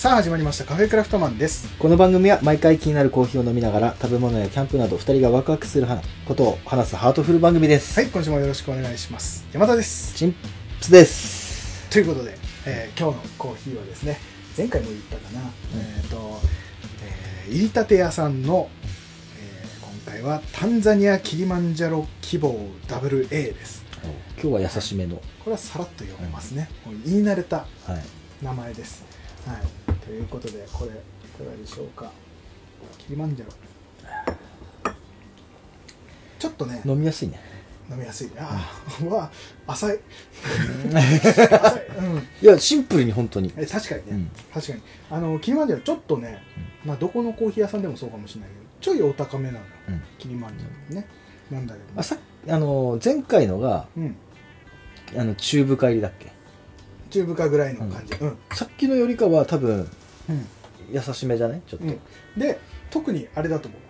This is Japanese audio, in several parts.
さあ始まりましたカフェクラフトマンです。この番組は毎回気になるコーヒーを飲みながら食べ物やキャンプなど2人がワクワクすることを話すハートフル番組です。はい今週もよろしくお願いします。山田です。チンプスです。ということで、えー今日のコーヒーはですね前回も言ったかな、えっ、と、えー入りたて屋さんの、えー今回はタンザニアキリマンジャロ希望 WA です。今日は優しめの。これはさらっと読めますね、もう言い慣れたはい。名前です。はいということでこれいかがでしょうか。キリマンジャロ。ちょっとね。飲みやすいね。飲みやすい。ああ、うわ浅い。浅い、うん、いや、シンプルに本当に。え確かにね、うん。確かに。あのキリマンジャロちょっとね、まあどこのコーヒー屋さんでもそうかもしれないけどちょいお高めなのようん。キリマンジャロね。なんだけど、あさあの前回のがうん。あの中部帰りだっけ中深ぐらいの感じ。うん、さっきのよりかは多分うん。優しめじゃない？ちょっと、うん。で特にあれだと思う。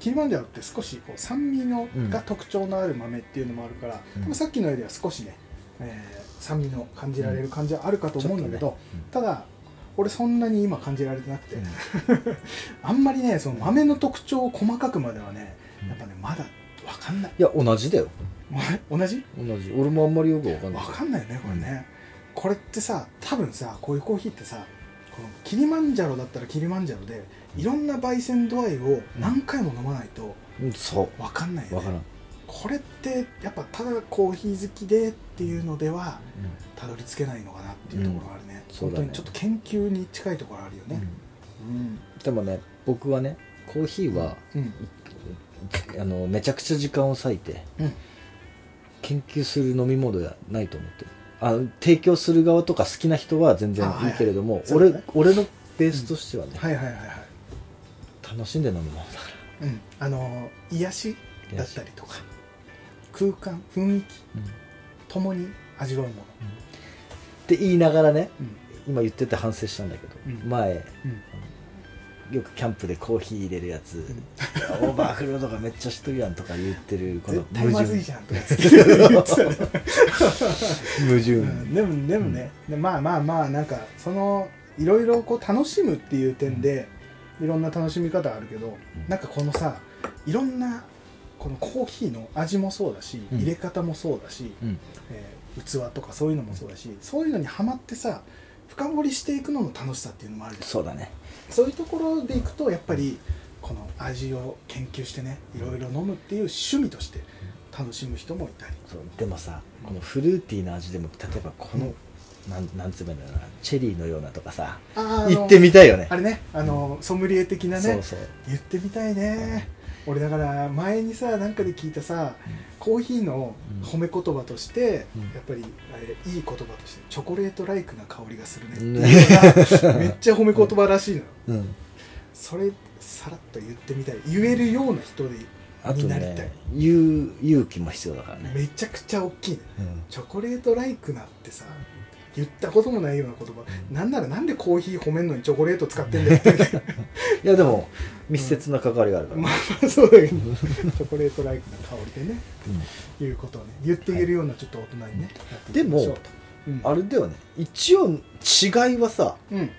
キリマンジャロって少しこう酸味のうんが特徴のある豆っていうのもあるから、うん。多分さっきのよりは少しね、えー酸味の感じられる感じはあるかと思うんだけど、ね。ただ俺そんなに今感じられてなくて、あんまりねその豆の特徴を細かくまではねやっぱねまだ分かんない。いや同じだよ。同じ？同じ。俺もあんまりよくわかんない。分かんないよねこれね、これってさ多分さこういうコーヒーってさこのキリマンジャロだったらキリマンジャロでいろんな焙煎度合いを何回も飲まないとうんそ分かんないよね。うわからん、これってやっぱただコーヒー好きでっていうのではたどり着けないのかなっていうところがあるね,、そうだね。本当にちょっと研究に近いところあるよね。うん。でもね僕はねコーヒーはうん。あのめちゃくちゃ時間を割いてうん。研究する飲み物ではないと思ってるあの提供する側とか好きな人は全然いはいいい。けれども、俺そうだね。俺のベースとしてはね、はいはいはいはい。楽しんで飲むものだかうん。あの癒しらだったりとか空間雰囲気うん。ともに味わうもの。って言いながらねうん。今言ってて反省したんだけど、うん。前うんよくキャンプでコーヒー入れるやつ、オーバーフロードがめっちゃしとるやんとか言ってるこの絶対まずいじゃんとか言ってた。ね 矛盾、うんでもでもね、でまあまあまあなんかそのいろいろこう楽しむっていう点で、いろんな楽しみ方あるけど、うん。なんかこのさいろんなこのコーヒーの味もそうだし、うん。入れ方もそうだし、うん。えー器とかそういうのもそうだしそういうのにはまってさ深掘りしていくのの楽しさっていうのもあるそうだね。そういうところでいくとやっぱりこの味を研究してねいろいろ飲むっていう趣味として楽しむ人もいたり。そう。でもさこのフルーティーな味でも例えばこの、なんなんつうのかなチェリーのようなとかさあ言ってみたいよね。あれねあの、ソムリエ的なねそうそう。言ってみたいね、俺だから前にさなんかで聞いたさ、コーヒーの褒め言葉として、うん。やっぱりあれいい言葉としてチョコレートライクな香りがするねってうんいうのが めっちゃ褒め言葉らしいのよ。うん。それさらっと言ってみたい。言えるような人であとになりたい、ね言う勇気も必要だからね、めちゃくちゃ大きいね。うん。チョコレートライクなってさ言ったこともないような言葉、なんならなんでコーヒー褒めんのにチョコレート使ってんだよって。いやでも密接な関わりがあるから、まあまあそうだけど。チョコレートライクな香りでね。うん。いうことをね言っていけるようなちょっと大人にね、やっていきましょうん。あれだよね。一応違いはさうん。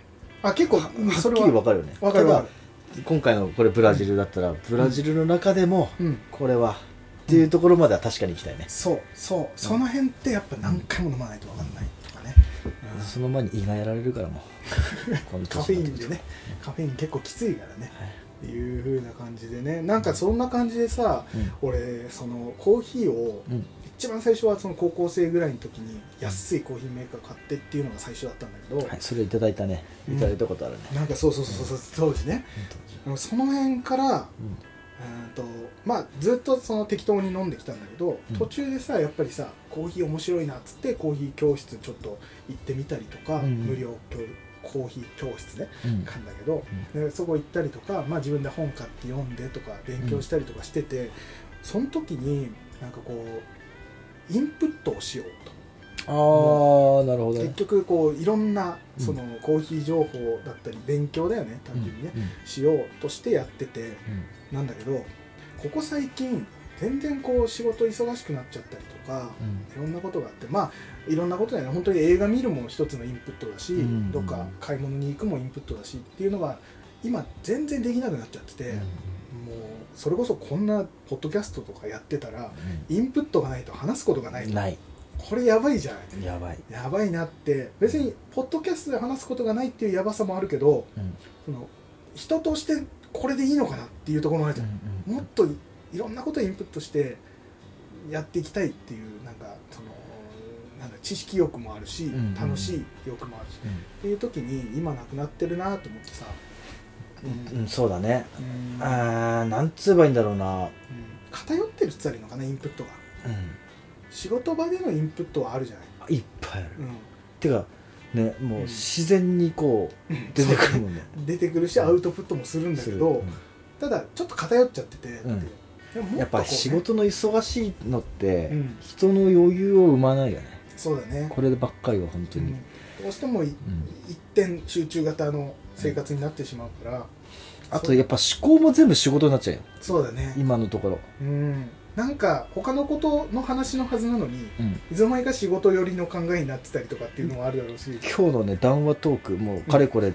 あ結構はっきり分かるよね。わかるわかる。今回のこれブラジルだったらブラジルの中でもうん。これはっていうところまでは確かに行きたいね、そうそう。その辺ってやっぱ何回も飲まないと分かんないうん。その前に胃がやられるからもう。カフェインでね。カフェイン結構きついからね。はい。っていう風な感じでね。なんかそんな感じでさ、うん。俺そのコーヒーをうん。一番最初はその高校生ぐらいの時に安いコーヒーメーカー買ってっていうのが最初だったんだけど、はい、それいただいたね。うん。いただいたことあるね、なんかそうそうそうそう当時ね。その辺からうんうんとまあずっとその適当に飲んできたんだけど、うん。途中でさやっぱりさコーヒー面白いなっつってコーヒー教室ちょっと行ってみたりとか、うんうん。無料教コーヒー教室ねうん。かんだけど、でそこ行ったりとか、まあ、自分で本買って読んでとか勉強したりとかしてて、その時になんかこうインプットをしようと。ああなるほどね。結局こういろんなうん。そのコーヒー情報だったり勉強だよね単純にね、しようとしてやってて。なんだけどここ最近全然こう仕事忙しくなっちゃったりとかいろんなことがあってまあいろんなことだよね。本当に映画見るも一つのインプットだし、うん。どっか買い物に行くもインプットだしっていうのが今全然できなくなっちゃってて、もうそれこそこんなポッドキャストとかやってたらインプットがないと話すことがないと。ないこれやばいじゃない。やばい、やばいなって。別にポッドキャストで話すことがないっていうやばさもあるけどその人としてこれでいいのかなっていうところもあるじゃん、もっといろんなことをインプットしてやっていきたいっていうなんかそのなんだ知識欲もあるし、んうん楽しい欲もあるし、っていう時に今なくなってるなと思ってさ、うんうんそうだね。うん。あーなんつえばいいんだろうな。うん。偏ってるって言ったらいいのかなインプットが仕事場でのインプットはあるじゃない、いっぱいある。うん。てかねもう自然にこう出てくるもんね出てくるしアウトプットもするんだけど、うん。ただちょっと偏っちゃってて、うん。ね。やっぱ仕事の忙しいのってうん。人の余裕を生まないよね。そうだね。こればっかりは本当に。うん。どうしても一点集中型の生活になってしまうから、あとやっぱ思考も全部仕事になっちゃうよ。そうだね。今のところ。うんなんか他のことの話のはずなのにうん。いつの間にか仕事寄りの考えになってたりとかっていうのもあるだろうし。今日のね談話トークもうかれこれ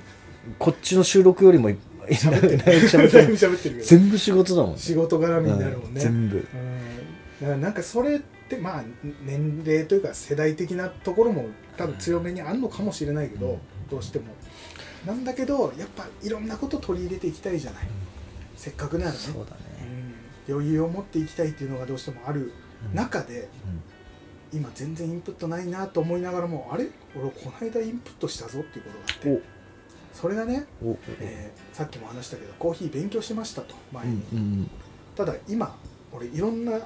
こっちの収録よりもい喋ってる。喋ってる。全部仕事だもんね。仕事絡みになるもんね、うん全部。うん。だからなんかそれってまあ年齢というか世代的なところも多分強めにあるのかもしれないけど、うん。どうしても。なんだけどやっぱいろんなこと取り入れていきたいじゃない、せっかくならね。そうだね。うん余裕を持っていきたいっていうのがどうしてもあるうん。中で、今全然インプットないなと思いながらもあれ？俺この間インプットしたぞっていうことがあってそれがね、えーさっきも話したけどコーヒー勉強しましたと前うに、んうん。ただ今俺いろんな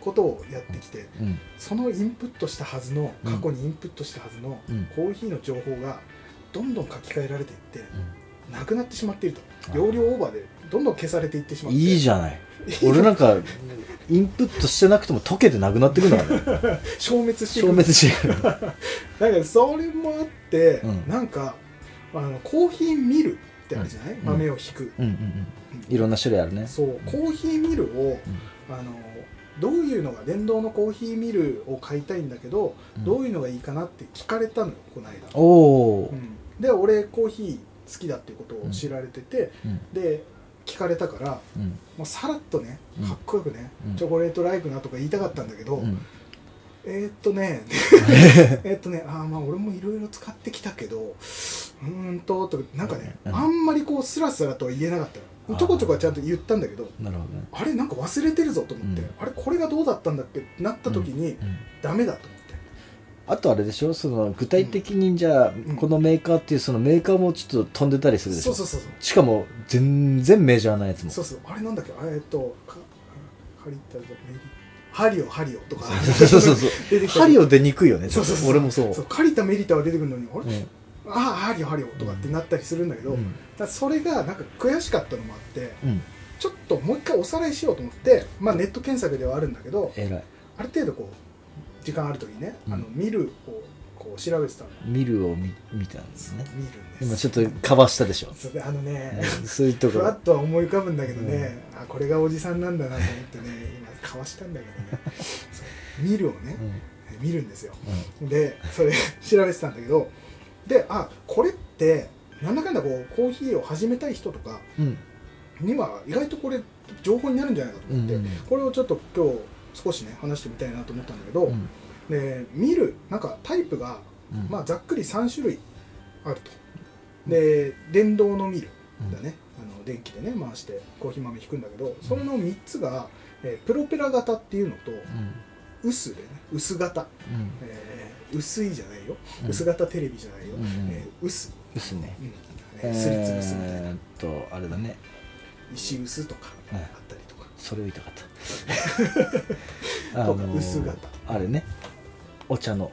ことをやってきてうん。そのインプットしたはずのうん過去にインプットしたはずのうん。コーヒーの情報がどんどん書き換えられていってなくなってしまっているあと。容量オーバーでどんどん消されていってしまって。いいじゃない 俺なんかインプットしてなくても溶けてなくなってくんだからね 消滅していく消滅してる。だからそれもあって、うん。なんかあのコーヒーミルってあるじゃない、ん。豆をひく、うんうんうん。いろんな種類あるね。そうコーヒーミルを、あのどういうのが電動のコーヒーミルを買いたいんだけど、うん。どういうのがいいかなって聞かれたのよこの間、おおうん。で俺コーヒー好きだっていうことを知られてて、うん。で聞かれたからうん。もうさらっとねうん。かっこよくね、うん。チョコレートライクなとか言いたかったんだけど、うん。えーっとね えーっとねあーまあ俺もいろいろ使ってきたけどうーんととかなんかね、うん。あんまりこうスラスラとは言えなかったの。ちょこちょこはちゃんと言ったんだけどね。あれなんか忘れてるぞと思って、うん。あれこれがどうだったんだっけ？ってなった時に、うん。ダメだとあとあれでしょ？その具体的にじゃあ、ん。このメーカーっていうそのメーカーもちょっと飛んでたりするでしょ？そうそうそうそう。しかも全然メジャーなやつも。そうそう。あれなんだっけ？あえーっとかハリタメリハリオハリオとか。そうそうそうそう。出てきた針を出にくいよね。そうそうそう俺もそう。そうカリタメリタは出てくるのにあれ、うん。ああハリオハリオとかってなったりするんだけど、うん。だからそれがなんか悔しかったのもあってうん。ちょっともう一回おさらいしようと思って、まあ、ネット検索ではあるんだけど偉い。ある程度こう時間ある時にね、うん。あの見るをこう調べてたの。見るを見見たんですね。見るんです。今ちょっとかばしたでしょ、それであのね、うんそういうところ。ふわっとは思い浮かぶんだけどね、あこれがおじさんなんだなと思ってね今かわしたんだけどね。そう見るをねう、ん。見るんですよ。うでそれ調べてたんだけどであこれってなんだかんだこうコーヒーを始めたい人とかんうん。には意外とこれ情報になるんじゃないかと思って、うん。これをちょっと今日少しね話してみたいなと思ったんだけど、うん。で見るなんかタイプが、うん。まあ、ざっくり3種類あると。で電動のミルだね、あの電気でね回してコーヒー豆引くんだけどそれの3つが、えープロペラ型っていうのと薄でね薄型、うん。えー薄いじゃないよ、うん。薄型テレビじゃないよ、うんうんえー薄、ですね。うん。ねすりつぶすみたいな、えとあれだね。石薄とかあはいったりとか、それを言いたかった あとか薄型。あれね。お茶の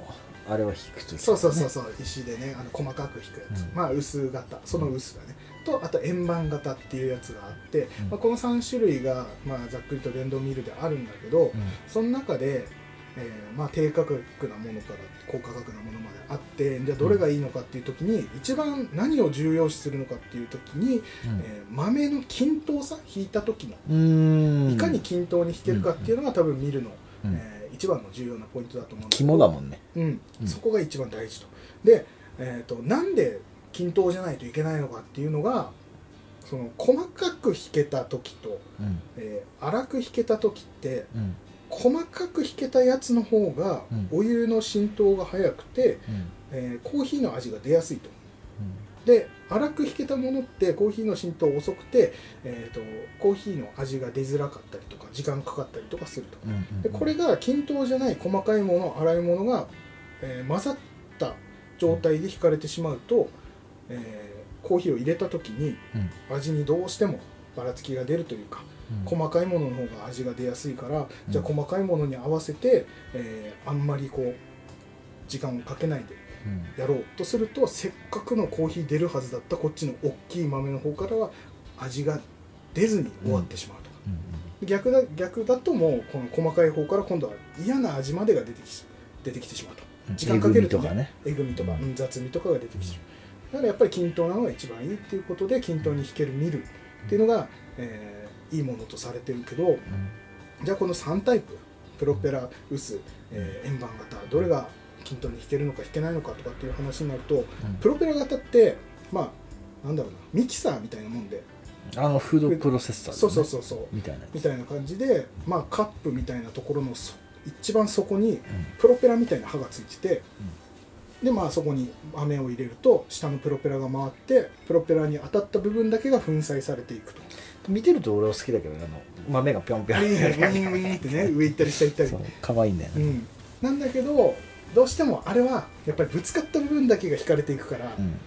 あれは引くとき、ね、そうそうそうそう石でねあの細かく引くやつ、うん。まあ薄型。その薄だね、とあと円盤型っていうやつがあって、うん。まあ、この3種類が、まあ、ざっくりと電動ミルであるんだけど、うん。その中で、えーまあ、低価格なものから高価格なものまであってじゃあどれがいいのかっていう時に一番何を重要視するのかっていう時に、えー豆の均等さ引いた時のうん。いかに均等に引けるかっていうのが多分見るの、うん。えー一番の重要なポイントだと思うんだけど肝だもんね。うん。うん。そこが一番大事と。で、えー、となんで均等じゃないといけないのかっていうのがその細かく弾けた時と、うん。えー粗く弾けた時ってうん細かく弾けたやつの方がうん。お湯の浸透が早くて、うん。えーコーヒーの味が出やすいと。で粗く弾けたものってコーヒーの浸透遅くて、えー、とコーヒーの味が出づらかったりとか時間かかったりとかすると。うんうんでこれが均等じゃない細かいもの粗いものが、えー混ざった状態で引かれてしまうと、えーコーヒーを入れた時にうん。味にどうしてもばらつきが出るというかうん細かいものの方が味が出やすいから、うん。じゃあ細かいものに合わせて、えーあんまりこう時間をかけないでうん。やろうとするとせっかくのコーヒー出るはずだったこっちの大きい豆の方からは味が出ずに終わってしまうとか、うん逆だ逆だともうこの細かい方から今度は嫌な味までが出てきし出てきてしまうと。うん。時間かけると,、ねえぐみとか、うん。うん雑味とかが出てきてしまう。だからやっぱり均等なのが一番いいっていうことで均等に弾けるミルっていうのが、えーいいものとされてるけどじゃあこの3タイププロペラ薄、えー円盤型どれが均等に弾けるのか弾けないのかとかっていう話になるとプロペラ型ってまあなんだろうなミキサーみたいなもんで。あのフードプロセッサーそうそうそうそう。みたいなみたいな感じで、まあ、カップみたいなところのそ一番底にうん。プロペラみたいな刃がついてて、でまあそこに飴を入れると下のプロペラが回ってプロペラに当たった部分だけが粉砕されていくと見てると俺は好きだけどねあの豆がぴょんぴょん。ウィーンウィーンってね上行ったり下行ったり可愛いんだよね。うん、なんだけどどうしてもあれはやっぱりぶつかった部分だけが引かれていくから、うん。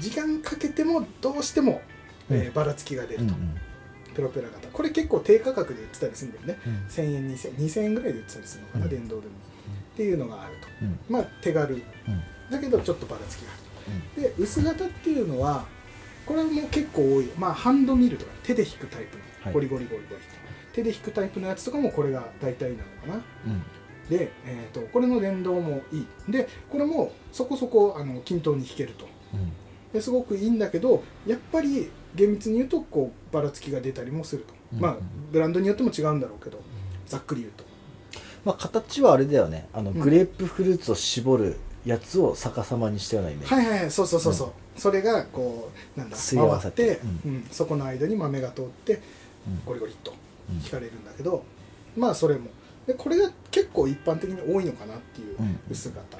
時間かけてもどうしても、えーうん。ばらつきが出ると、うんうん。プロペラ型。これ結構低価格で売ってたりするんだよね。うん。1000円2000 2000円ぐらいで売ってたりするのかな、うん。電動でも、っていうのがあると。うん。まあ手軽。うん。だけどちょっとばらつきがある。とで薄型っていうのはこれも結構多いまあハンドミルとか手で引くタイプの、はい。ゴリゴリゴリゴリ手で引くタイプのやつとかもこれが大体なのかな。うん。で、えー、とこれの連動もいい。でこれもそこそこあの均等に弾けると。うん。ですごくいいんだけどやっぱり厳密に言うとこうばらつきが出たりもすると、うん。まあブランドによっても違うんだろうけどざっくり言うと。まあ形はあれだよね。あのうん。グレープフルーツを絞るやつを逆さまにしたようなイメージ。はいはいはいそうそうそうそう、それがこうなんだ合わさって。回って、うん。そこの間に豆が通ってうん。ゴリゴリっとうん引かれるんだけど、まあそれも。でこれが結構一般的に多いのかなっていううん。薄型、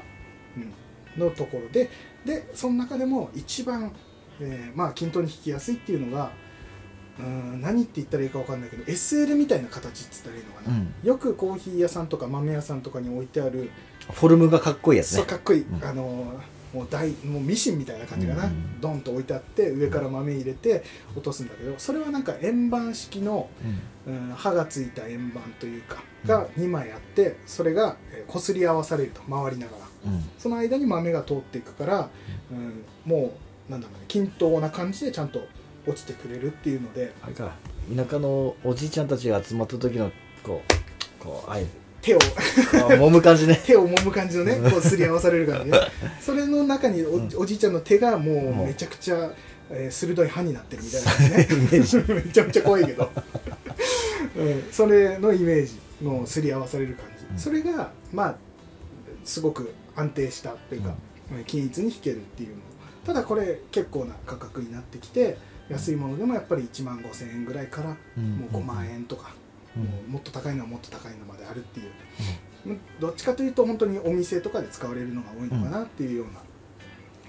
うんのところででその中でも一番、えーまあ均等に引きやすいっていうのがうーん何って言ったらいいか分かんないけど SL みたいな形って言ったらいいのかな、うん。よくコーヒー屋さんとか豆屋さんとかに置いてあるフォルムがかっこいいやつね。そうかっこいい、うん。あのもう大もうミシンみたいな感じかな、うんうん。ドンと置いてあって上から豆入れて落とすんだけどそれはなんか円盤式の、うん、刃がついた円盤というかが2枚あってそれがえー擦り合わされると回りながら。うん。その間に豆が通っていくから、うん、もうなんだろうね均等な感じでちゃんと落ちてくれるっていうのであれか田舎のおじいちゃんたちが集まった時のこうこう手を揉む感じね。手を揉む感じのねこう擦り合わされる感じね。それの中にお,、じいちゃんの手がもうめちゃくちゃ、えー鋭い刃になってるみたいな感じね めちゃめちゃ怖いけど、うん、それのイメージの擦り合わされる感じ、うん。それがまあすごく安定したというか、均一に弾けるっていうの。ただこれ結構な価格になってきて安いものでもやっぱり1万5000円ぐらいからもう5万円とか、うん。もうもっと高いのはもっと高いのまであるっていう、どっちかというと本当にお店とかで使われるのが多いのかなっていうような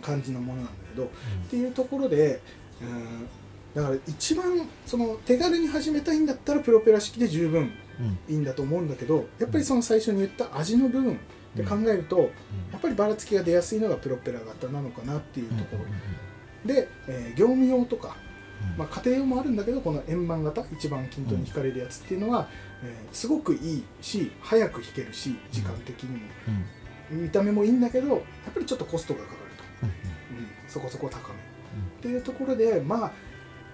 感じのものなんだけど、っていうところで、うん、だから一番その手軽に始めたいんだったらプロペラ式で十分うん。いいんだと思うんだけどやっぱりその最初に言った味の部分で考えると、やっぱりばらつきが出やすいのがプロペラ型なのかなっていうところ、で、えー業務用とか、まあ、家庭用もあるんだけどこの円盤型一番均等に引かれるやつっていうのは、えーすごくいいし早く引けるし時間的にも、見た目もいいんだけどやっぱりちょっとコストがかかると、うん、そこそこ高め。っていうところでまあ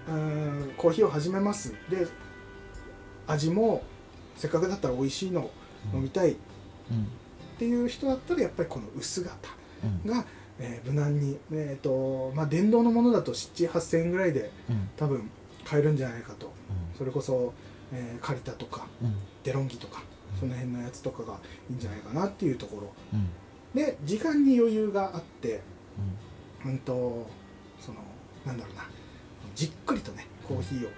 うーんコーヒーを始めます。で味もせっかくだったら美味しいのを飲みたい。うん。っていう人だったらやっぱりこの薄型うん。が、えー無難に、えーとまあ、電動のものだと78000円ぐらいでうん。多分買えるんじゃないかと。それこそ、えーカリタとかうん。デロンギとかその辺のやつとかがいいんじゃないかなっていうところ。うん。で時間に余裕があってうん。とそのなんだろうなじっくりとねコーヒーを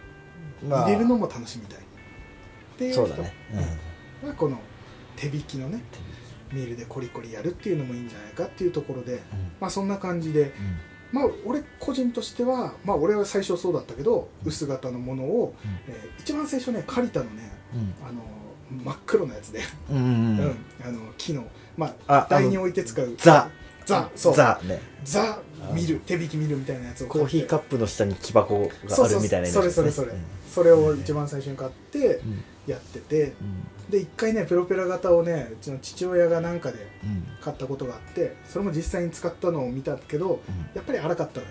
入れるのも楽しみたい。っていう人ね。うん。はこの手引きのねミールでコリコリやるっていうのもいいんじゃないかっていうところでまあそんな感じでまあ俺個人としてはまあ俺は最初そうだったけど薄型のものを、えー一番最初ねカリタのねうん。あの真っ黒なやつで、うんうんうん。うん。あの木のまああ台に置いて使う。ザ。ザそう。ザね。ザ見る手引き見るみたいなやつをコーヒーカップの下に木箱があるみたいなね。そうそうそれそれそれ。それを一番最初に買ってうん。やってて。うんで一回ねプロペラ型をねうちの父親がなんかでうん。買ったことがあってそれも実際に使ったのを見たけどやっぱり荒かったで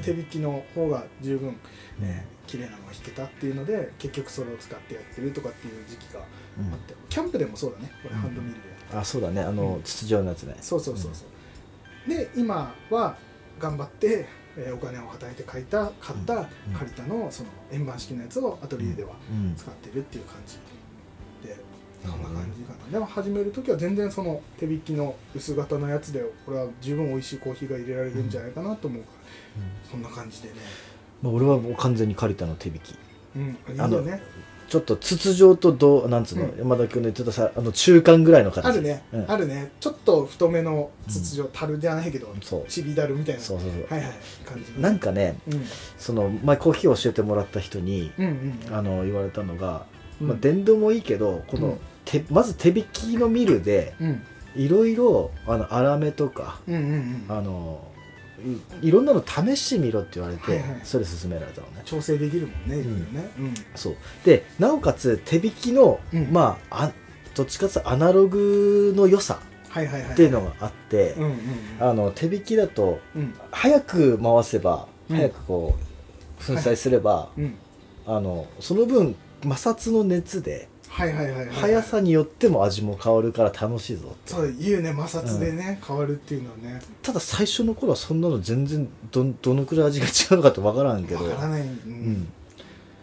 手引きの方が十分、ね、綺麗なのが弾けたっていうので結局それを使ってやってるとかっていう時期があうん。ってキャンプでもそうだねこれハンドミルで、あそうだね。あの筒状のやつね。そうそうそうそう、で今は頑張って、えーお金をはたいて買いた買ったうん。借りたのその円盤式のやつをアトリエではうん。使ってるっていう感じ。でそんな感じか。なでも始める時は全然その手引きの薄型のやつでこれは十分美味しいコーヒーが入れられるんじゃないかなと思うから、そんな感じでね。まあ俺はもう完全に借りたの手引き。うんいいあのよねちょっと筒状とどうなんつうの、うん。山田君の言ってたさあの中間ぐらいの形。あるね、うん。あるね。ちょっと太めの筒状、樽じゃないけどそう。ちびだるみたいな。そうそうそう、はいはい感じの。なんかねうん。その前コーヒーを教えてもらった人にうんうんあの言われたのが、うん。まあ、電動もいいけどこの、うん手まず手引きのミルでうん。いろいろあの粗めとかうんうんうん。あのいいろんなの試してみろって言われて、はいはい。それ勧められたのね。調整できるもんねいろいろね。うん。そう。でなおかつ手引きの、うん。まああどっちかっていうとアナログの良さっていうのがあって、手引きだとうん。早く回せばうん。早くこう粉砕すれば、うん。あのその分摩擦の熱ではいはいはいはい。速さによっても味も変わるから楽しいぞって。そう言うね摩擦でね、変わるっていうのはね。ただ最初の頃はそんなの全然どどのくらい味が違うのかってわからんけど。わからない、うん。うん、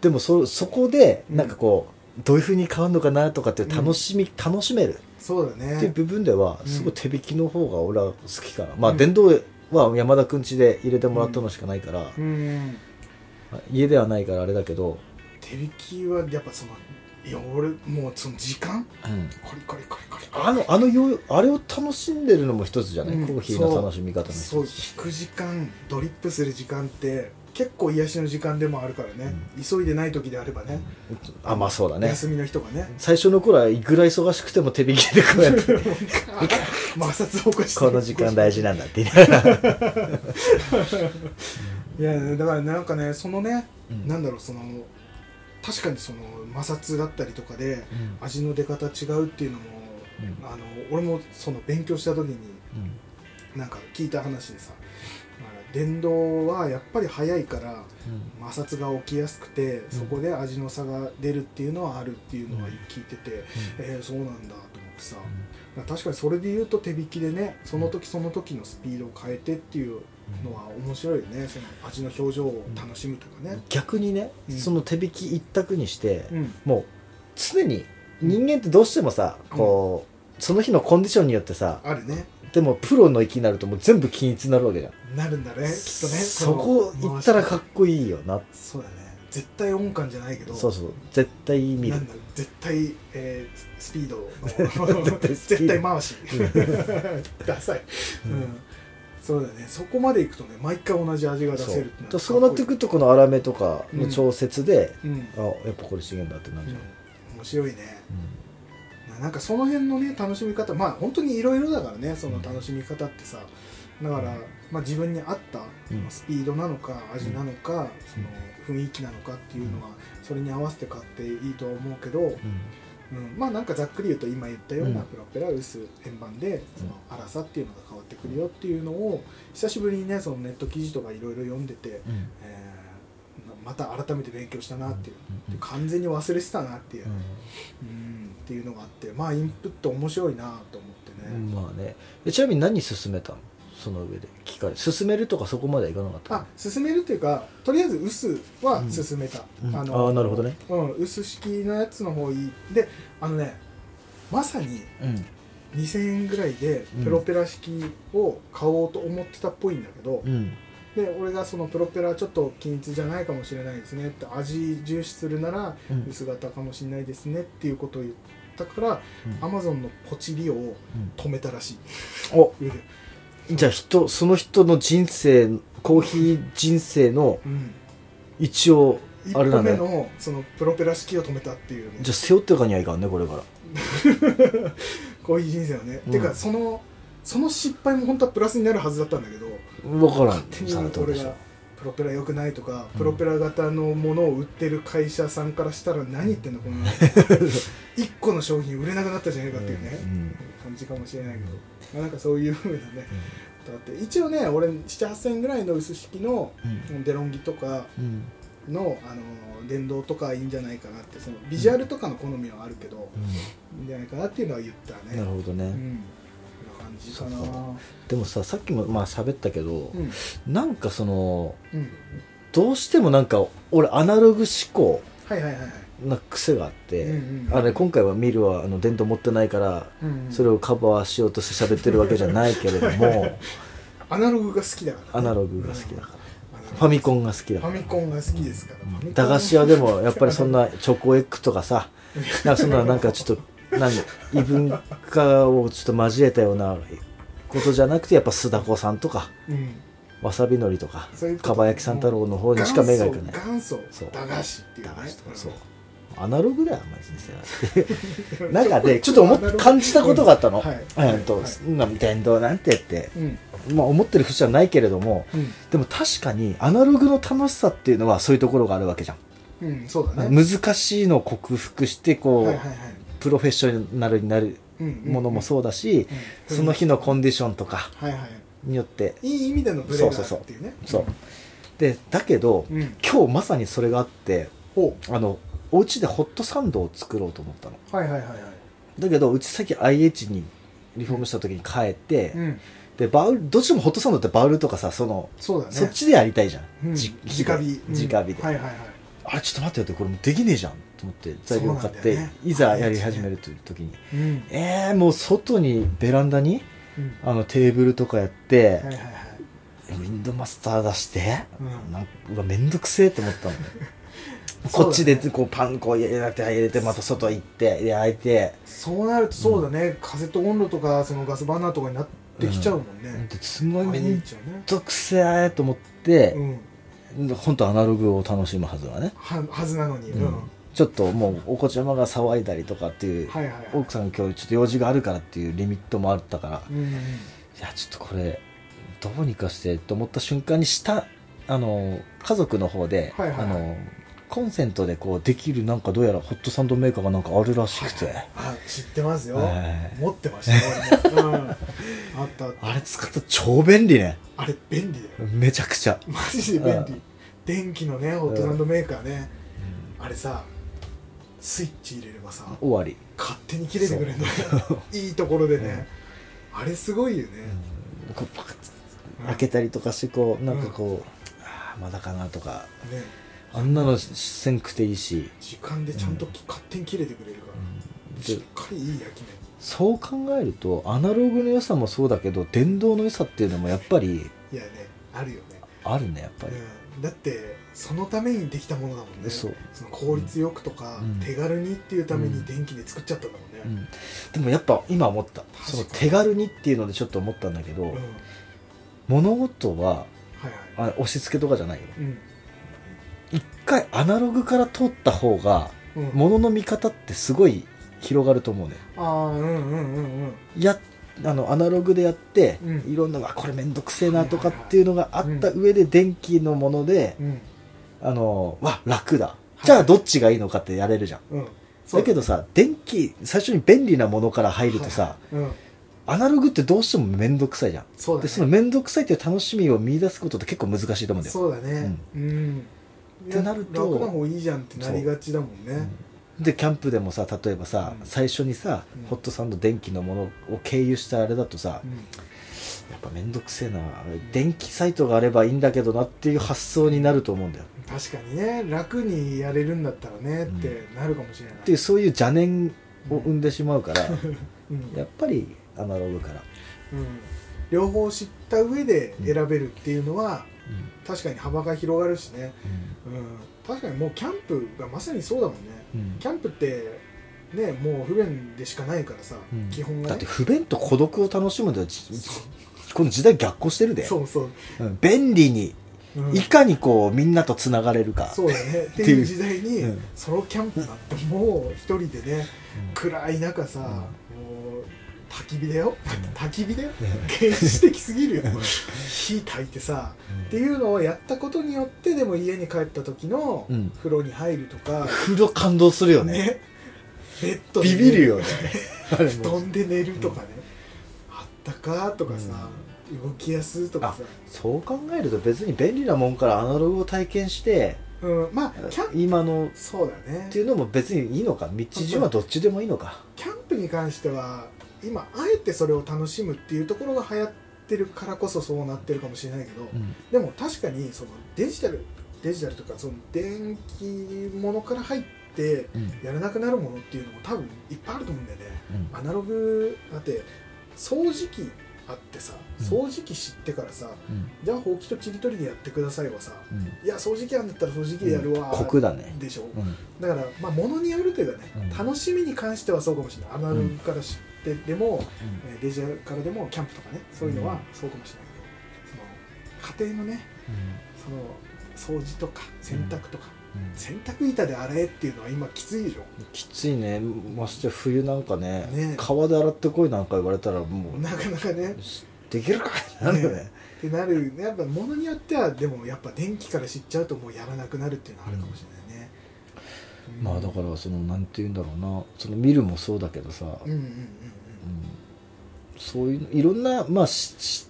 でもそそこでうん。なんかこう、どういうふうに変わるのかなとかっていう楽しみ、楽しめる。そうだっていうね部分ではうん。すごい手引きの方が俺は好きかな、まあうん電動は山田くん家で入れてもらったのしかないから、うん。家ではないからあれだけど、手引きはやっぱそのいや俺もうその時間？コリコリコリコリあのあのよあれを楽しんでるのも一つじゃない、うん。コーヒーの楽しみ方のそう引く時間ドリップする時間って結構癒しの時間でもあるからね、急いでない時であればね。あまあそうだね。休みの日とかね。最初の頃はいくら忙しくても手引きでこうやって。摩擦を起こして。この時間大事なんだって。言いながらいやだからなんかねそのね、うん。なんだろうその確かにその摩擦だったりとかで味の出方違うっていうのも、うん。あの俺もその勉強した時にうん。なんか聞いた話でさ、まあ電動はやっぱり速いから摩擦が起きやすくてそこで味の差が出るっていうのはあるっていうのは聞いてて、えーそうなんだと思ってさ、確かにそれで言うと手引きでねその時その時のスピードを変えてっていうのは面白いよね。その味の表情を楽しむとかね、逆にね、うん。その手引き一択にして、うん。もう常に人間ってどうしてもさ、こうその日のコンディションによってさあるね。でもプロの域になるともう全部均一になるわけじゃん。なるんだねきっとね。そこ行ったらかっこいいよな。そうだね。絶対音感じゃないけど。そうそう。絶対見る。なんだろう。絶対、えースピードの。絶対スピード。絶対回し。ダサい、うんそうだね。そこまでいくとね毎回同じ味が出せるってのはだそう。なってくるとこの粗めとかの調節で、う。ん、あやっぱこれ資源だってなるじゃん、面白いねななんかその辺のね楽しみ方まあ本当にいろいろだからねその楽しみ方ってさだから、まあ、自分に合ったスピードなのか味なのか、その雰囲気なのかっていう。のはそれに合わせて買っていいとは思う。けど、うん。うん、まあなんかざっくり言うと今言ったようなうん。プロペラ薄円盤でその粗さっていうのが変わってくるよっていうのを久しぶりにねそのネット記事とかいろいろ読んでて、うん。えーまた改めて勉強したなっていううん。完全に忘れてたなっていう、うん。うんっっていうのがあってまあインプット面白いなと思ってね、まあね。えちなみに何進めたの？その上で聞かれ進めるとかそこまではいかなかったの？あ進めるっていうかとりあえず薄は進めた、うん。あああなるほどね。うん、薄式のやつの方いい。であのねまさにうん。2000円ぐらいでうん。プロペラ式を買おうと思ってたっぽいんだけど、うん。で俺がそのプロペラちょっと均一じゃないかもしれないですねって味重視するならうん。薄型かもしれないですねっていうことを言ったから、アマゾンのポチ利用を止めたらしいお上でじゃあ人その人の人生コーヒー人生のうん。一応一あれだよ歩目のそのプロペラ式を止めたっていうね。じゃあ背負っていかにはいかんねこれから。コーヒー人生はね、うん。てかそのその失敗も本当はプラスになるはずだったんだけど分からん勝手にさあどうでしょう俺がプロペラ良くないとか、うん。プロペラ型のものを売ってる会社さんからしたら何言ってんのこの 一個の商品売れなくなったじゃないかっていうね、うん感じかもしれないけど、まあ、なんかそういうふうなねだって一応ね俺78000円ぐらいの薄式のうん。デロンギとかうん。のあの電動とかいいんじゃないかなってそのビジュアルとかの好みはあるけど、いいんじゃないかなっていうのは言ったね。なるほどね、うん。感じかな。でもささっきもまあ喋ったけど、うん。なんかそのうん。どうしてもなんか俺アナログ思考はいはいはいはいな癖があって、うんうん。あれ今回はミルはあの電動持ってないからうんうん。それをカバーしようとして喋ってるわけじゃないけれども アナログが好きだから、ね、アナログが好きだから。うんファミコンが好きだファからミコンが好きですから、ファミコン駄菓子屋でもやっぱりそんなチョコエッグとかさ なんかそんななんかちょっとなん異文化をちょっと交えたようなことじゃなくてやっぱ須田子さんとかうん。わさびのりとかそういうこと。かば焼き三太郎の方にしか目がいかない。元祖。そう。駄菓子っていうね。駄菓子とかそうアナログだよマジでさなんかでちょっと思っ感じたことがあったの、えっと、電動なんてって、うん。まあ、思ってる節はないけれどもうん。でも確かにアナログの楽しさっていうのはそういうところがあるわけじゃん、うんそうだね。難しいのを克服してこう、プロフェッショナルになるものもそうだし、うん。その日のコンディションとかによって。いい意味でのブレがあるっていうね。そうでだけど、うん。今日まさにそれがあってほあのお家でホットサンドを作ろうと思ったの。うはいはいはいはい。だけどうちさっき IH にリフォームした時に帰って、うん。でバウルどっちもホットサンドってバウルとかさその、そうだね。そっちでやりたいじゃん、うん。じ直火。うん。直火で、はいはいはい。あれちょっと待ってよってこれもうできねえじゃんと思って材料買って、ね。いざやり始めるという時に、うん。えー、もう外にベランダにうん。あのテーブルとかやって、はいはいはい。ウィンドマスター出して、うん。なんかうわめんどくせえって思ったのねそうだねこっちでこうパンこう入れて入れてまた外行って焼いて。そうなるとそうだね。カセットコンロとかそのガスバーナーとかになってきちゃうもんね。ですごいめん IH はねどくせえと思ってう、ん本当アナログを楽しむはずはね、ははずなのに。うん。うん。ちょっともうお子ちゃまが騒いだりとかっていう、はいはいはい。奥さんが今日ちょっと用事があるからっていうリミットもあったから、いうんうん。やちょっとこれどうにかしてと思った瞬間にしたあの家族の方で、はいはいはい。あのコンセントでこうできるなんかどうやらホットサンドメーカーがなんかあるらしくて、あ知ってますよ。はい持ってましたうん。あったあれ使ったら超便利ね。あれ便利だよ。めちゃくちゃ、マジで便う利電気のねホットサンドメーカーね。あれさスイッチ入れればさ終わり、勝手に切れてくれるんだよ。いいところでね。あれすごいよね。開けたりとかしてこうなんかこう、ああまだかなとか。ねあんなのせんくていいし、時間でちゃんとき勝手に切れてくれるから。しっでかりいい焼き目。そう考えるとアナログの良さもそうだけど電動の良さっていうのもやっぱりいやねあるよね。あるねやっぱり、うん、だってそのためにできたものだもんね。そう。の効率よくとか、うん。手軽にっていうためうん。に電気で作っちゃったんだもんね、うん。でもやっぱ今思った。その手軽にっていうのでちょっと思ったんだけど、うん。はい物事ははい。あ押し付けとかじゃないよ。うん一回アナログから通った方がうん。物の見方ってすごい広がると思うね。ああうんうんうんうんやあのアナログでやって、うん。いろんなあこれめんどくせえなとかっていうのがあった上で電気のもので、うん。あのわ楽だ。い。じゃあどっちがいいのかってやれるじゃん、うん。だけどさ電気最初に便利なものから入るとさ、うん。アナログってどうしてもめんどくさいじゃん。そうだね。でそのめんどくさいっていう楽しみを見出すことって結構難しいと思うんだよ。そうだね。うん、ってなると楽な方いいじゃんってなりがちだもんね、でキャンプでもさ例えばさ、うん。最初にさ、うん。ホットサンド電気のものを経由したあれだとさ、うん。やっぱ面倒くせえな。電気サイトがあればいいんだけどなっていう発想になると思うんだよ。確かにね。楽にやれるんだったらねってなるかもしれない、っていうそういう邪念を生んでしまうから、うん。やっぱりアナログから、うん。両方知った上で選べるっていうのは、確かに幅が広がるしね、うん、確かにもうキャンプがまさにそうだもんね。うん。キャンプってねもう不便でしかないからさ、うん。基本がね。だって不便と孤独を楽しむんだ この時代逆行してるで。そうそう、うん。便利にうん。いかにこうみんなとつながれるか。そうだね。ってていう時代に、うん。ソロキャンプなんてもう一人でねうん。暗い中さ、焚き火だよ、うん。焚き火だよ。ね。原始的すぎるよ。火焚いてさっていうのをやったことによってでも家に帰った時のうん。風呂に入るとか、風呂感動するよね。ね。ベッドでビ寝ビるよね。布団で寝るとかね、あったかとかさ、動きやすとかさ、そう考えると別に便利なもんからアナログを体験してうん、まあキャン今のそうだね。っていうのも別にいいのか？道順はどっちでもいいのか？キャンプに関しては今あえてそれを楽しむっていうところが流行ってるからこそそうなってるかもしれないけど、うん。でも確かにそのデジタルデジタルとかその電気ものから入ってうん。やらなくなるものっていうのも多分いっぱいあると思うんだよね。うん。アナログだって掃除機あってさうん。掃除機知ってからさ、うん。じゃあほうきとちりとりでやってくださいはさうん。いや掃除機あんだったら掃除機でやるわ、コクだね。でしょ、うん。だからまあ物によるというかね、うん。楽しみに関してはそうかもしれない。アナログから知ってでも、えーデジタルからでもキャンプとかねそういうのはうん。そうかもしれないけど、その家庭のねその掃除とか洗濯とか、うん。洗濯板で洗えっていうのは今きついでしょ？きついね。ましてや冬なんかねね。川で洗ってこいなんか言われたらもう。なかなかね。できるかい？なるよね。ってなる。やっぱ物によってはでもやっぱ電気から知っちゃうともうやらなくなるっていうのはあるかもしれないね、うん。まあだからそのなんて言うんだろうな。その見るもそうだけどさ、うんうんうんうんうんそういういろんなまあしし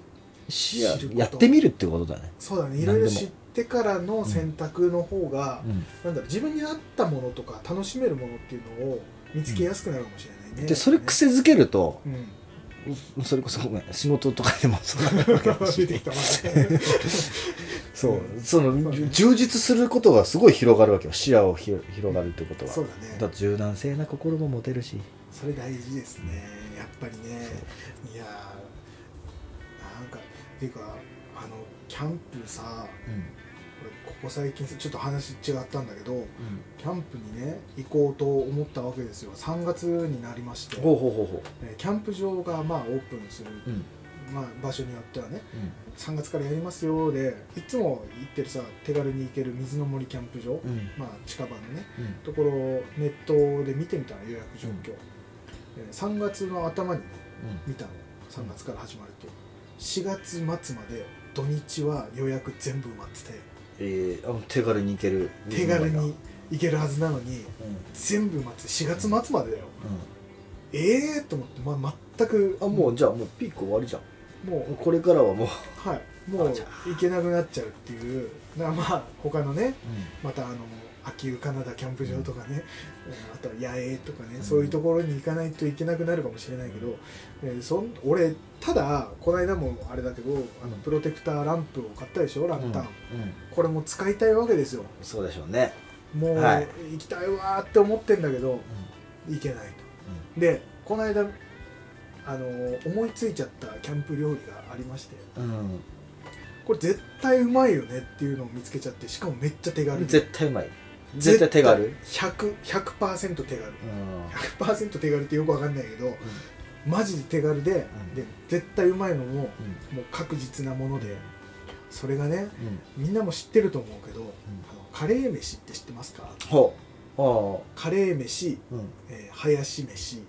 視野知ること。やってみるってことだね、そうだね。いろいろ知ってからの選択の方が、うん。なんだろう自分に合ったものとか楽しめるものっていうのを見つけやすくなるかもしれないね、でそれ癖づけるとうん。それこそごめん仕事とかでもそうなるわけだし そうその充実することがすごい広がるわけよ。視野をひ広がるってことは。そうだね。だ柔軟性な心も持てるし。それ大事ですねぱりねいやーなんかっていうかあのキャンプさうん。俺ここ最近さちょっと話違ったんだけどキャンプにね行こうと思ったわけですよ。3月になりまして、キャンプ場がまあオープンする、ううん。まあ、場所によってはねうん。3月からやりますよでいつも行ってるさ手軽に行ける水の森キャンプ場、うん。まあ近場のねうん。ところをネットで見てみたの予約状況、えー3月の頭にね見たの。3月から始まると。4月末まで土日は予約全部埋まってて。えー、あの手軽に行ける。手軽に行けるはずなのにうん。全部埋まってて。4月末までだよ。うええー、と思って、まあ、全く。んあもうじゃあもうピーク終わりじゃん。もう。これからはもう、はい。もう行けなくなっちゃうっていう。まあ他のね。またあの秋湯カナダキャンプ場とかね、えーあとは野営とかね、うん。そういうところに行かないといけなくなるかもしれないけど、えーそん俺ただこの間もあれだけどあのプロテクターランプを買ったでしょランタン、うん。これも使いたいわけですよ。そうでしょうね、もう、はい。行きたいわーって思ってんだけど行けないと。でこの間あの思いついちゃったキャンプ料理がありまして。うん。これ絶対うまいよねっていうのを見つけちゃってしかもめっちゃ手軽絶対うまい絶対手軽。100 100%手軽。うん。100%手軽ってよくわかんないけどマジで手軽で,、うん。で絶対うまいのもうん。もう確実なものでそれがねうん。みんなも知ってると思うけど、あのカレー飯って知ってますか？ほう。あカレー飯、あうん。えー、ハヤシ飯、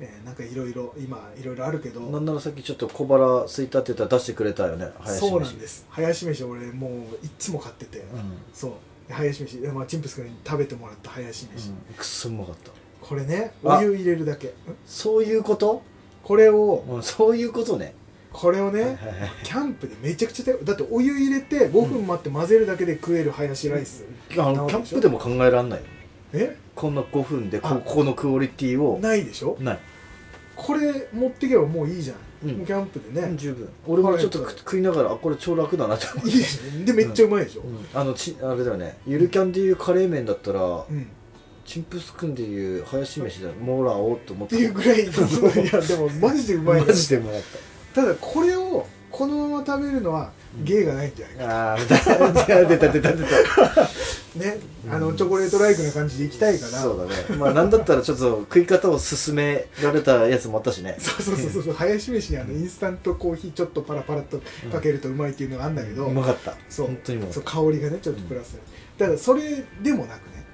えーなんかいろいろ今いろいろあるけどうんなんならさっきちょっと小腹空いたって言ったら出してくれたよね林そうなんですす。ハヤシ飯俺もういっつも買ってて、うん、そうでハヤシ飯で、まあ、チンプス君に食べてもらったハヤシ飯、うん、くっそうまかった。これねあ。お湯入れるだけ。ん。そういうこと、これをうん、そういうことね。これをね、はいはいはいキャンプでめちゃくちゃ手だってお湯入れて5分待って混ぜるだけで食えるハヤシライス、あのキャンプでも考えられないよ。え？こんな5分でこあ。このクオリティを。ないでしょ？ない、これ持ってけばもういいじゃん、うんキャンプでね、十分。俺もちょっと食食いながらあこれ超楽だなって思って。いいでめっちゃうまいでしょ、うん。あのちあれだよね。ゆるキャンでいうカレー麺だったらうん。チンプスくんでいうハヤシ飯だもらおうと思っってていうぐらいいやでもマジでうまいね。マジでもらっただこれをこのまま食べるのは芸がないんじゃないか、ああ出た出た出た出た。ねあうん。のチョコレートライクな感じでいきたいから。そうだね。まあなんだったらちょっと食い方を勧められたやつもあったしね。そうそうそうそう。林飯にあのインスタントコーヒーちょっとパラパラっとかけるとうまいっていうのがあるんだけど、うまかった。そう。本当にそう香りがねちょっとプラス。されるだからそれでもなくね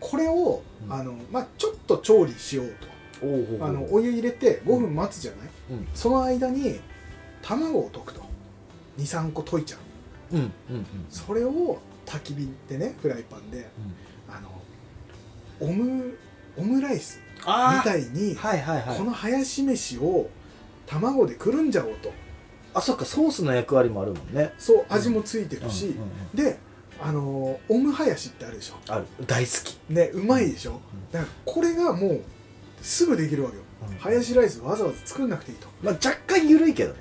これを、うん。あのまあ、ちょっと調理しようおおとあのお湯入れて5分待つじゃない、うん。その間に卵を溶くと23個溶いちゃう。うんうんうん。それを焚き火でねフライパンであのオムオムライスみあたいに、はいはいはい。このハヤシ飯を卵でくるんじゃおうと。あそっかソースの役割もあるもんね。そう味もついてるし、うんうんうんであのオムハヤシってあるでしょ。ある。大好き。ねうまいでしょ、ん。だからこれがもうすぐできるわけよ、うん。ハヤシライスわざわざ作んなくていいと。まあ若干緩いけどね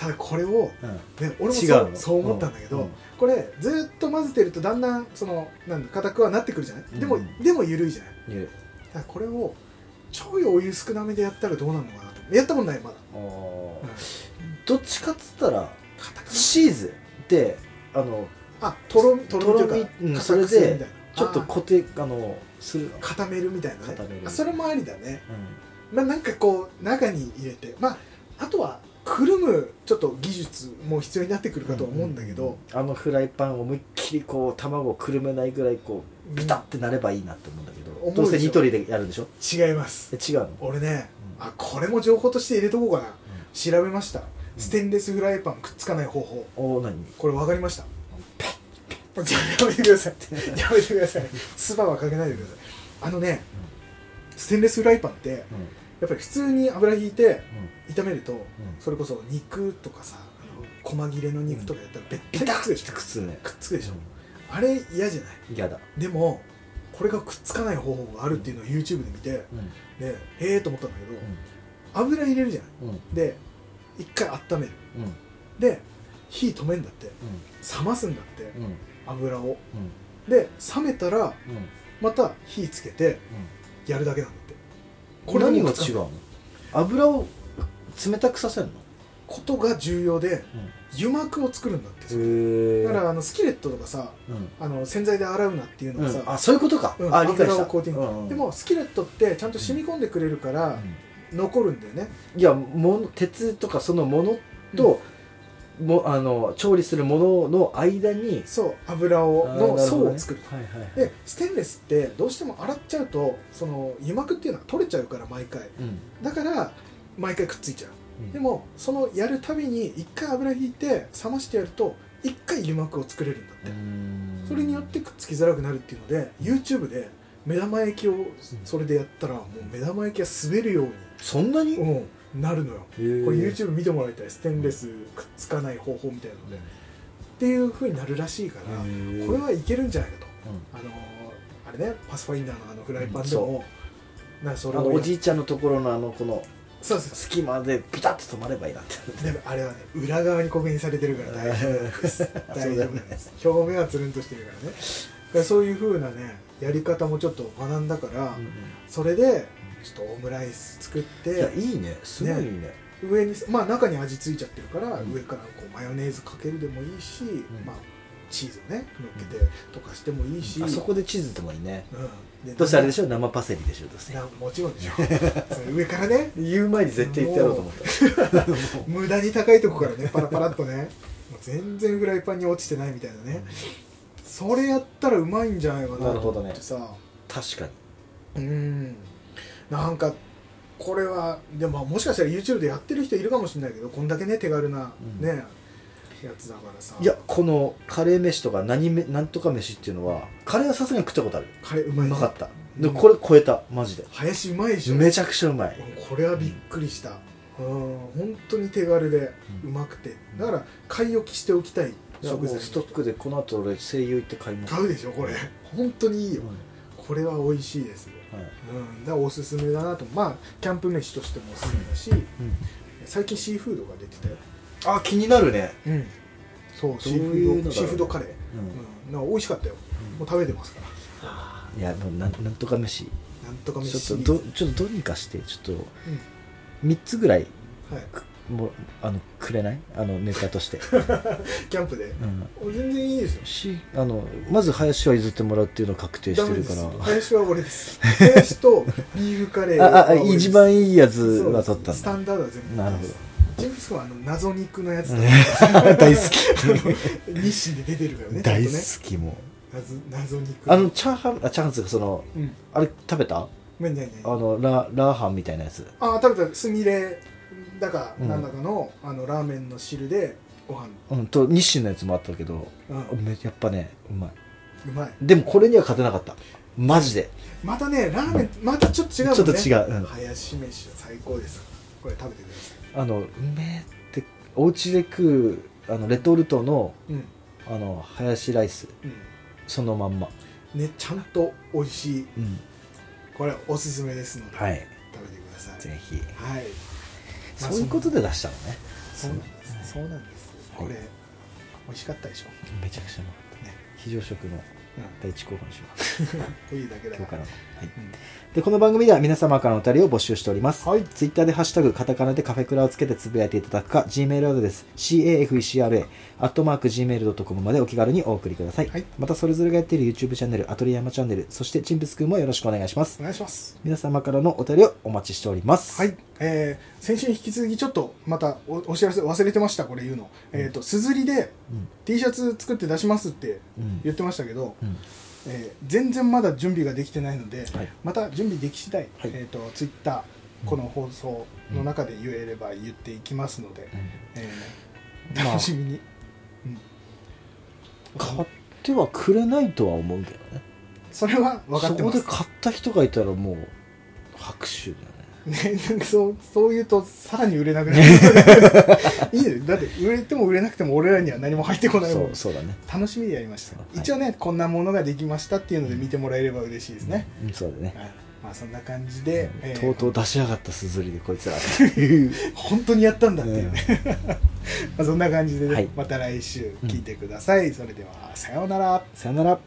ただこれを、うん。ね、俺も違そうそう思ったんだけど、うん。これずっと混ぜてるとだんだんそのなんだ硬くはなってくるじゃない、でもうん。でも緩いじゃない？緩い。だからこれをちょいお湯少なめでやったらどうなるのかなと。やったことないまだ、どっちかっつったらチーズであのあとろみとろみというかとろみうん硬くするみたいな。ちょっとあ固定あのする。ー固めるみたいなね。固める。あそれもありだね。うまあなんかこう中に入れて。まああとはくるむちょっと技術も必要になってくるかと思うんだけど、あのフライパンを思いっきりこう卵をくるめないぐらいこうビタってなればいいなって思うんだけど、思うでしょ。どうせニトリでやるんでしょ？違います。え違うの？俺ね、うん。あこれも情報として入れとこうかな、調べました。ステンレスフライパンくっつかない方法。おお何？これ分かりました。やめてください。やめてください。唾はかけないでください。あのね、ステンレスフライパンってやっぱり普通に油引いて炒めると、それこそ肉とかさ細切れの肉とかやったらべったりくっつくでしょ。くっつくねくっつくでしょ、あれ嫌じゃない？嫌だ。でもこれがくっつかない方法があるっていうのを YouTube で見て、うん。でへえと思ったんだけど、油入れるじゃない？で一回温める。うん。で火止めんだって。冷ますんだって油を。うん。で冷めたらうん。また火つけてやるだけなんだってこれ何が違うの？油を冷たくさせるの？ことが重要で油膜を作るんだってだからあのスキレットとかさあの洗剤で洗うなっていうのがさ、あそういうことか。うん。あ理解した。油をコーティング、うんうん。でもスキレットってちゃんと染み込んでくれるから残るんだよね、いやもの鉄とかそのものと、もあの調理するものの間にそう油をの層を作る。はいはいはい。でステンレスってどうしても洗っちゃうとその油膜っていうのは取れちゃうから毎回。うん。だから毎回くっついちゃう。うん。でもそのやるたびに一回油引いて冷ましてやると一回油膜を作れるんだって、うん。それによってくっつきづらくなるっていうので YouTube で目玉焼きをそれでやったらもう目玉焼きが滑るようそんなに、に、うん、なるのよ。これ YouTube 見てもらいたい。ステンレスくっつかない方法みたいなので、っていう風になるらしいからこれはいけるんじゃないかと。うん。あのーあれねパスファインダーのあのフライパンでうん。も、なそれおじいちゃんのところのあのこのそうそう。隙間でピタッと止まればいいなって。でもあれはね裏側に刻印されてるから大丈夫なんです。大丈夫なんです。表面はつるんとしてるからね。そういう風なねやり方もちょっと学んだから、それでちょっとオムライス作っいやていいね。すごいね。上にまあ中に味ついちゃってるから、うん上からこうマヨネーズかけるでもいいし、まあチーズをね乗っけてとかしてもいいし、あそこでチーズでもいいね。うん、でどうせあれでしょ？生パセリでしょどうせ。なもちろんでしょ。上からね。言う前に絶対言ってやろうと思った。無駄に高いとこからね パラパラっとね。もう全然フライパンに落ちてないみたいなね、それやったらうまいんじゃないかなとなるほどね。思ってさ、確かに。うんなんかこれはでももしかしたら YouTube でやってる人いるかもしれないけどこんだけね手軽なうん。ね、やつだからさ。いやこのカレー飯とか何めなんとか飯っていうのはカレーはさすがに食ったことある。カレーううまい、ね、まかった。うん。でこれ超えた。マジで。林うまいでしょ。めちゃくちゃうまい。これはびっくりした。うん。本当に手軽でうまくて。だから買い置きしておきたい。食材ストックでこの後俺声優行って買います。買うでしょこれ。本当にいいよ。うん。ここれは美味しいです、はいうん、だからおすすめだなと。まあキャンプ飯としてもおすすめだし、うん。最近シーフードが出てたよ。あ気になるね。うん。そうシーフいうのだろうードシーフードカレー、ううん。なんか美味しかったよ。もう食べてますから。いやもうなんなんとか飯。なんとか飯。ちょっとどちょっとどうにかしてちょっとうん。3つぐらいはい、くもうあのくれない？あのネタとして、キャンプで？うん、全然いいですよ。しあのまず林は譲ってもらうっていうのは確定してるから。林は俺です。林とビーフカレーああ一番いいやつは取ったスタンダードは全部なるほど。ジェームス君はあの謎肉のやつ 大好き。日清で出てるからね大好きもう。謎謎肉。あのチャーハンあチャーハンっていうかそのうん。あれ食べた？あのララーハンみたいなやつ。あ食べた。すみれだかうん。なんだかの,、あのラーメンの汁でご飯。うんと日清のやつもあったけどうん。めやっぱねうまい。うまい。でもこれには勝てなかった。マジで。またねラーメンまたちょっと違うもんね。ちょっと違う。うん。林飯は最高です。これ食べてくださあのうめえってお家で食うあのレトルトのいうん。あのハヤシライス。うん。そのまんま。ねちゃんと美味しい。うん。これおすすめですので、はい。食べてください。ぜひ。はい。まあそういうことで出したのね。そうなんです。そうなんです。これ、はい美味しかったでしょ？めちゃくちゃうまかった。ね。非常食のうん第一候補にしますというだけだ今日からの、はい、うん。でこの番組では皆様からのお便りを募集しております、はい。ツイッターでハッシュタグカタカナでカフェクラをつけてつぶやいていただくか Gmail アドレス cafecra アットマーク Gmail.com までお気軽にお送りください、はい。またそれぞれがやっている YouTube チャンネルアトリヤマチャンネルそしてチンプスくんもよろしくお願いします。お願いします。皆様からのお便りをお待ちしております。はい、えー、先週に引き続きちょっとまたおお知らせ忘れてましたこれ言うの、えっ、とすずりでうん。T シャツ作って出しますってうん。言ってましたけど、うんえー全然まだ準備ができてないので、はい。また準備でき次第、はい。えっ、とツイッターこの放送の中で言えれば言っていきますので、えーまあ。楽しみに、うん。買ってはくれないとは思うけどね。それは分かってます。そこで買った人がいたらもう拍手だよねね、なんかそうそう言うとさらに売れなくなる。いいね。だって売れても売れなくても俺らには何も入ってこないもん。そうだね。楽しみでやりました、はい。一応ねこんなものができましたっていうので見てもらえれば嬉しいですね、うんそうだね。はい。まあそんな感じで、えーとうとう出しやがったすずりでこいつら。本当にやったんだっていう。ね、まあそんな感じでね、はい。また来週聞いてください、それではさようなら。さよなら